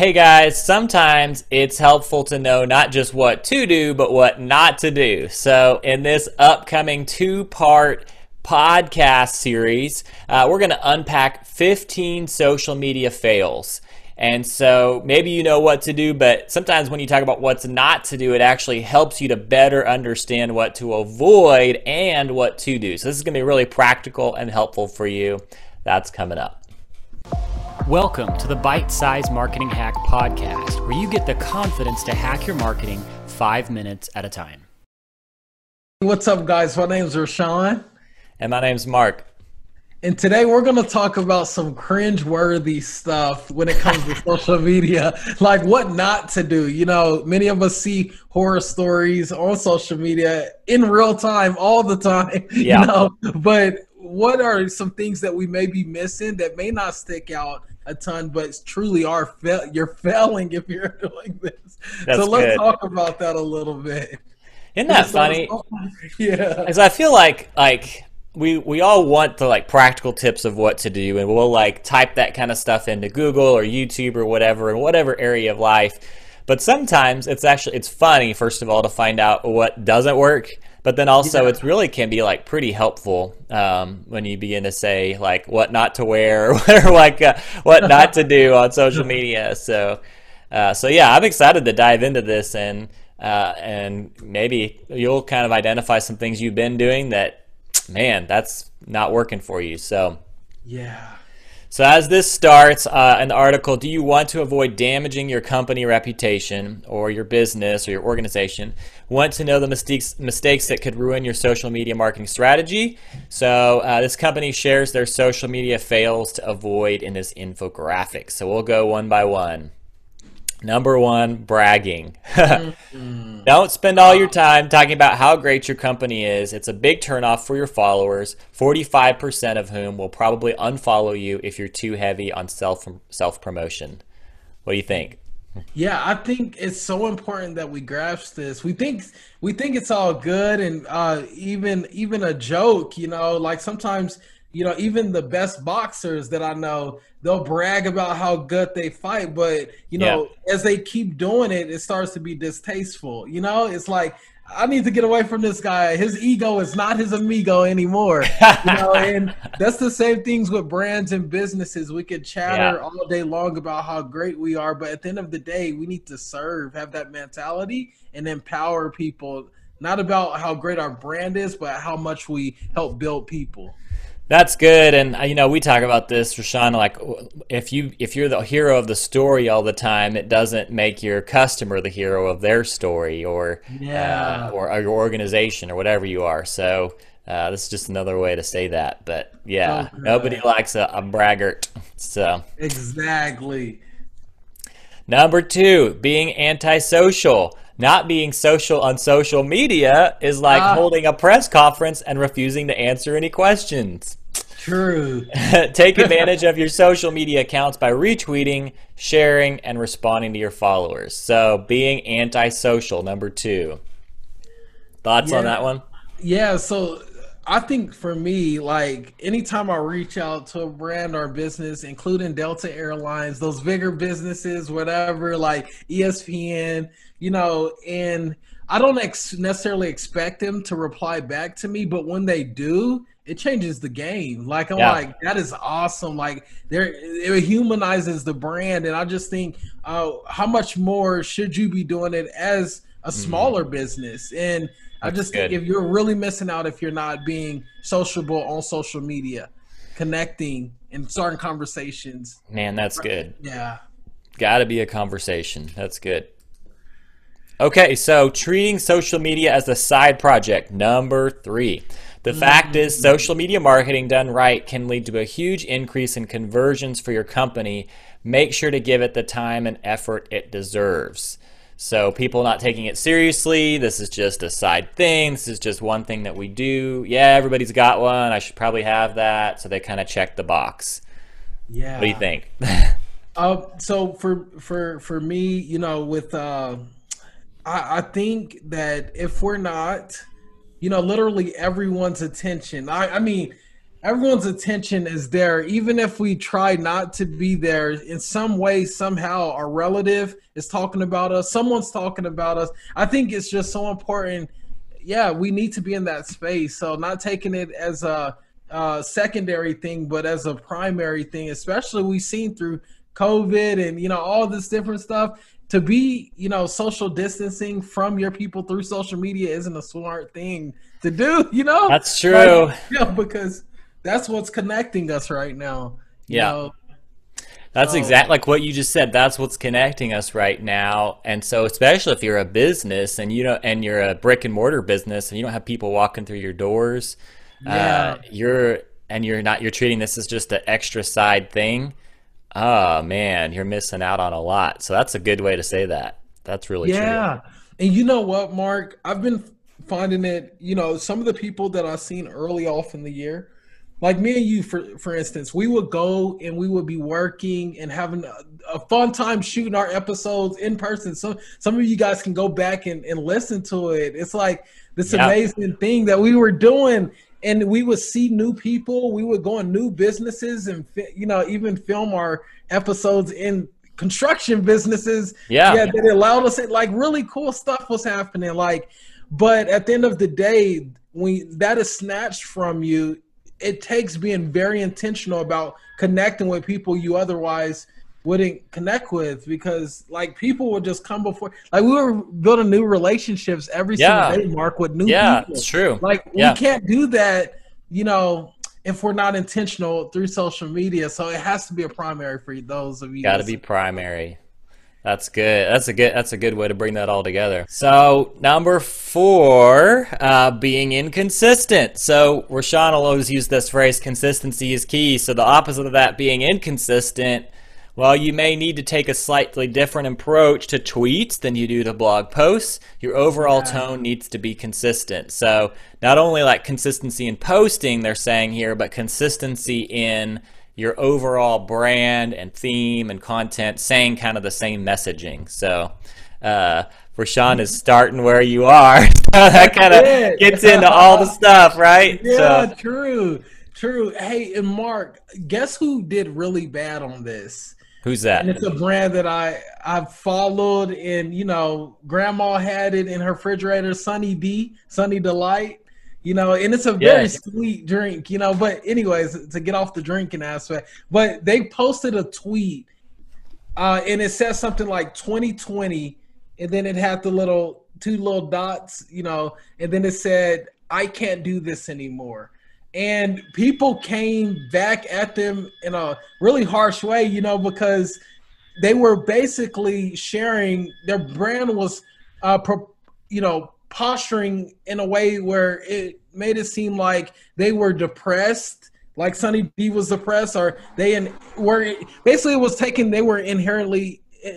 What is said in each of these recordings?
Hey guys, sometimes it's helpful to know not just what to do, but what not to do. So, in this upcoming two part podcast series, uh, we're going to unpack 15 social media fails. And so maybe you know what to do, but sometimes when you talk about what's not to do, it actually helps you to better understand what to avoid and what to do. So this is going to be really practical and helpful for you. That's coming up. Welcome to the Bite Size Marketing Hack Podcast, where you get the confidence to hack your marketing five minutes at a time. What's up, guys? My name is Rashawn. And my name's Mark. And today we're going to talk about some cringe-worthy stuff when it comes to social media, like what not to do. You know, many of us see horror stories on social media in real time all the time. Yeah. You know, but what are some things that we may be missing that may not stick out a ton, but truly are fa- you're failing if you're doing this. That's so let's good. talk about that a little bit. Isn't that funny? yeah, because I feel like like we we all want the like practical tips of what to do, and we'll like type that kind of stuff into Google or YouTube or whatever in whatever area of life. But sometimes it's actually it's funny first of all to find out what doesn't work but then also, yeah. it's really can be like pretty helpful um, when you begin to say like what not to wear or like uh, what not to do on social media. So, uh, so yeah, I'm excited to dive into this and uh, and maybe you'll kind of identify some things you've been doing that, man, that's not working for you. So, yeah. So, as this starts uh, the article, do you want to avoid damaging your company reputation or your business or your organization? Want to know the mistakes, mistakes that could ruin your social media marketing strategy? So, uh, this company shares their social media fails to avoid in this infographic. So, we'll go one by one. Number one, bragging. mm-hmm. Don't spend all your time talking about how great your company is. It's a big turnoff for your followers, 45% of whom will probably unfollow you if you're too heavy on self self promotion. What do you think? Yeah, I think it's so important that we grasp this. We think we think it's all good and uh, even even a joke, you know, like sometimes you know, even the best boxers that I know, they'll brag about how good they fight, but you know, yeah. as they keep doing it, it starts to be distasteful. You know, it's like I need to get away from this guy. His ego is not his amigo anymore. You know, and that's the same things with brands and businesses. We could chatter yeah. all day long about how great we are, but at the end of the day, we need to serve, have that mentality, and empower people. Not about how great our brand is, but how much we help build people. That's good, and uh, you know we talk about this, Rashawn. Like, if you if you're the hero of the story all the time, it doesn't make your customer the hero of their story, or yeah. uh, or, or, your organization, or whatever you are. So uh, this is just another way to say that. But yeah, oh, nobody likes a, a braggart. So exactly. Number two, being antisocial. Not being social on social media is like ah. holding a press conference and refusing to answer any questions. True. Take advantage of your social media accounts by retweeting, sharing, and responding to your followers. So, being antisocial, number two. Thoughts yeah. on that one? Yeah. So, I think for me, like anytime I reach out to a brand or business, including Delta Airlines, those bigger businesses, whatever, like ESPN, you know, and I don't ex- necessarily expect them to reply back to me, but when they do, it changes the game. Like I'm yeah. like, that is awesome. Like there, it humanizes the brand, and I just think, uh, how much more should you be doing it as a mm-hmm. smaller mm. business? And I just good. think if you're really missing out if you're not being sociable on social media, connecting and starting conversations. Man, that's good. Yeah. Got to be a conversation. That's good. Okay, so treating social media as a side project, number three. The fact is, mm-hmm. social media marketing done right can lead to a huge increase in conversions for your company. Make sure to give it the time and effort it deserves. So, people not taking it seriously, this is just a side thing. This is just one thing that we do. Yeah, everybody's got one. I should probably have that. So, they kind of check the box. Yeah. What do you think? uh, so, for, for, for me, you know, with, uh, I, I think that if we're not you know, literally everyone's attention. I, I mean, everyone's attention is there even if we try not to be there in some way somehow our relative is talking about us someone's talking about us i think it's just so important yeah we need to be in that space so not taking it as a, secondary thing but as a primary thing especially we've seen through covid and you know all this different stuff to be, you know, social distancing from your people through social media isn't a smart thing to do, you know? That's true. Like, you know, because that's what's connecting us right now. yeah. Know? That's exactly like what you just said. That's what's connecting us right now. And so, especially if you're a business and you know, and you're a brick and mortar business and you don't have people walking through your doors, yeah. Uh, you're and you're not you're treating this as just an extra side thing oh man, you're missing out on a lot. So that's a good way to say that. That's really true. yeah. True. And you know what, Mark? I've been finding it, you know, some of the people that I've seen early off in the year, like me and you, for for instance, we would go and we would be working and having a, a fun time shooting our episodes in person. So some of you guys can go back and, and listen to it. It's like this yeah. amazing thing that we were doing and we would see new people. We would go on new businesses, and you know, even film our episodes in construction businesses. Yeah, yeah, that allowed us. Like really cool stuff was happening. Like, but at the end of the day, when that is snatched from you, it takes being very intentional about connecting with people you otherwise wouldn't connect with because like people would just come before like we were building new relationships every yeah. single day mark with new yeah, people it's true like yeah. we can't do that you know if we're not intentional through social media so it has to be a primary for those of you got to be primary that's good. That's a good. That's a good way to bring that all together. So number four, uh, being inconsistent. So Rashawn will always use this phrase: "Consistency is key." So the opposite of that being inconsistent while you may need to take a slightly different approach to tweets than you do to blog posts, your overall yeah. tone needs to be consistent. So, not only like consistency in posting, they're saying here, but consistency in your overall brand and theme and content, saying kind of the same messaging. So, uh, Rashawn is starting where you are. so that kind of gets into all the stuff, right? Yeah, so. true. True. Hey, and Mark, guess who did really bad on this? Who's that? And it's a brand that I I've followed, and you know, Grandma had it in her refrigerator. Sunny D, Sunny Delight. You know, and it's a very yes. sweet drink. You know, but anyways, to get off the drinking aspect, but they posted a tweet, uh, and it says something like 2020, and then it had the little two little dots. You know, and then it said, "I can't do this anymore." And people came back at them in a really harsh way, you know, because they were basically sharing their brand was, uh, pro, you know, posturing in a way where it made it seem like they were depressed, like Sunny D was depressed, or they in, were basically it was taken. They were inherently uh,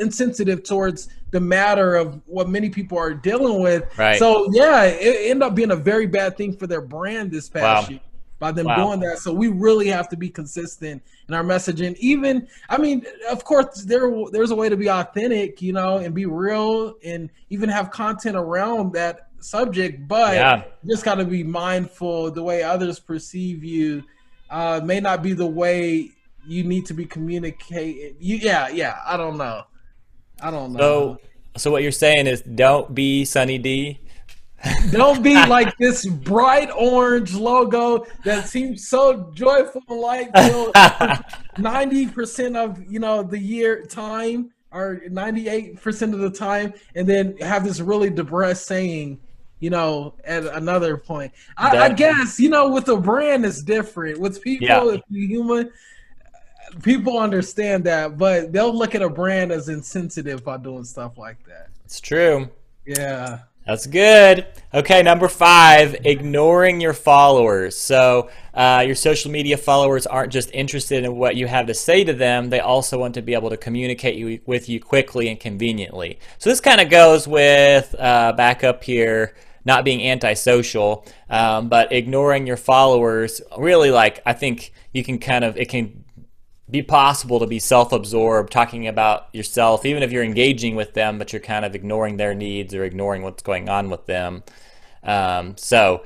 insensitive towards the matter of what many people are dealing with. Right. So yeah, it ended up being a very bad thing for their brand this past wow. year by them wow. doing that. So we really have to be consistent in our messaging. Even, I mean, of course, there there's a way to be authentic, you know, and be real, and even have content around that subject. But yeah. just got to be mindful the way others perceive you uh, may not be the way you need to be communicating. You, yeah, yeah. I don't know. I don't know. So, so what you're saying is, don't be Sunny D. don't be like this bright orange logo that seems so joyful like ninety percent of you know the year time or ninety eight percent of the time, and then have this really depressed saying you know, at another point. I, I, guess, you know, with a brand it's different. With people, yeah. if you're human, people understand that, but they'll look at a brand as insensitive by doing stuff like that. It's true. Yeah. That's good. Okay, number five, ignoring your followers. So, uh, your social media followers aren't just interested in what you have to say to them, they also want to be able to communicate you, with you quickly and conveniently. So, this kind of goes with uh, back up here not being antisocial, um, but ignoring your followers. Really, like, I think you can kind of, it can be possible to be self-absorbed talking about yourself even if you're engaging with them but you're kind of ignoring their needs or ignoring what's going on with them um, so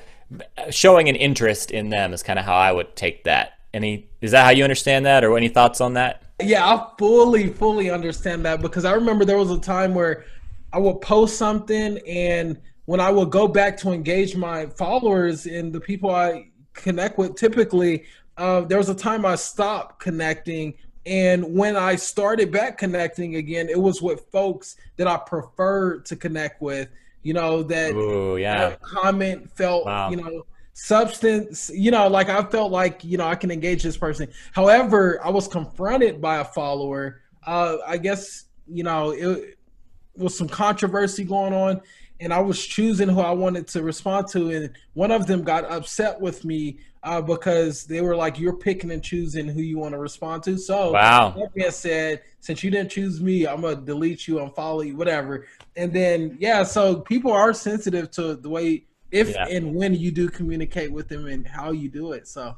showing an interest in them is kind of how I would take that. Any is that how you understand that, or any thoughts on that? Yeah, I fully, fully understand that because I remember there was a time where I would post something and when I would go back to engage my followers and the people I connect with typically, uh, there was a time I stopped connecting. And when I started back connecting again, it was with folks that I preferred to connect with, you know, that Ooh, yeah. comment felt, wow. you know, substance, you know, like I felt like, you know, I can engage this person. However, I was confronted by a follower. Uh, I guess, you know, it was some controversy going on and I was choosing who I wanted to respond to, and one of them got upset with me uh, because they were like, "You're picking and choosing who you want to respond to." So, wow. That being said, since you didn't choose me, I'm gonna delete you, unfollow you, whatever. And then, yeah, so people are sensitive to the way if yeah. and when you do communicate with them and how you do it. So.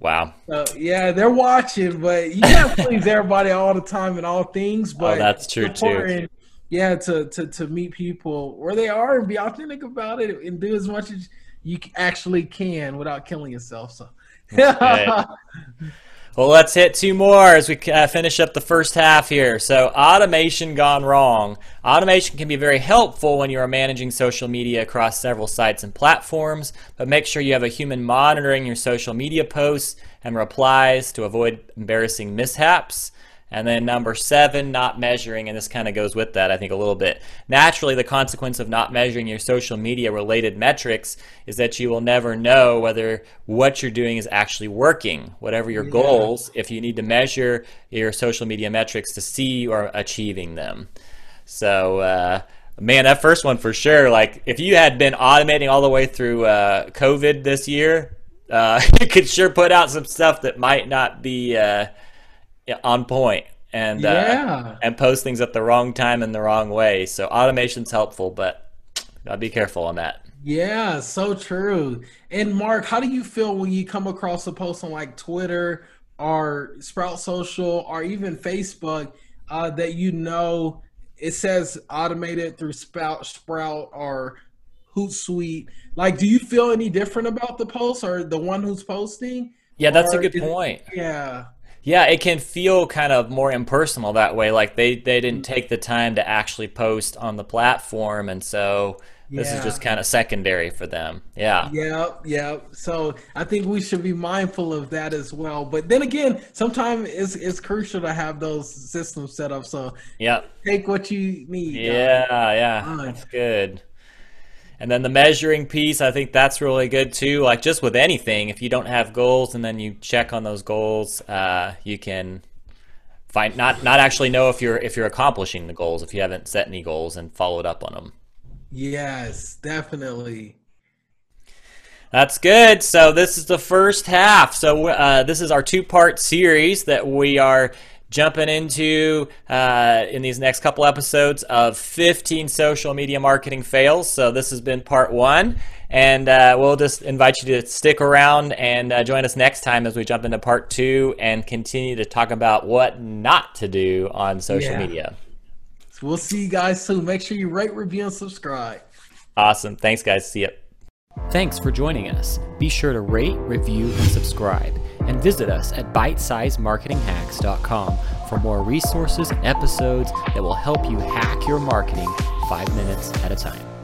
Wow. So yeah, they're watching, but you can't please everybody all the time and all things. Oh, but oh, that's true too yeah to to to meet people where they are and be authentic about it and do as much as you actually can without killing yourself so. Well let's hit two more as we uh, finish up the first half here. So automation gone wrong. Automation can be very helpful when you are managing social media across several sites and platforms but make sure you have a human monitoring your social media posts and replies to avoid embarrassing mishaps and then number seven, not measuring, and this kind of goes with that, I think, a little bit. Naturally, the consequence of not measuring your social media related metrics is that you will never know whether what you're doing is actually working. Whatever your yeah. goals, if you need to measure your social media metrics to see you are achieving them. So, uh, man, that first one for sure. Like, if you had been automating all the way through uh, COVID this year, uh, you could sure put out some stuff that might not be uh, on point and uh, yeah. uh, and post things at the wrong time in the wrong way. So automation's helpful, but gotta be careful on that. Yeah, so true. And Mark, how do you feel when you come across a post on like Twitter or Sprout Social or even Facebook uh, that you know it says automated through Sprout, Sprout or Hootsuite? Like, do you feel any different about the post or the one who's posting? Yeah, that's or a good point. It, yeah yeah, it can feel kind of more impersonal that way. Like they, they didn't mm-hmm. take the time to actually post on the platform, and so this yeah. is just kind of secondary for them. Yeah. Yeah, yeah. So I think we should be mindful of that as well. But then again, sometimes it's it's crucial to have those systems set up. So yeah, take what you need. Yeah, yeah, that's good. And then the measuring piece, I think that's really good too. Like just with anything, if you don't have goals and then you check on those goals, uh, you can find not not actually know if you're if you're accomplishing the goals if you haven't set any goals and followed up on them. Yes, definitely. That's good. So this is the first half. So uh, this is our two-part series that we are jumping into uh, in these next couple episodes of 15 social media marketing fails. So this has been part one, and uh, we'll just invite you to stick around and uh, join us next time as we jump into part two and continue to talk about what not to do on social yeah. media. So we'll see you guys soon. Make sure you rate, review, and subscribe. Awesome. Thanks, guys. See you. Thanks for joining us. Be sure to rate, review, and subscribe. And visit us at bitesizemarketinghacks.com for more resources and episodes that will help you hack your marketing five minutes at a time.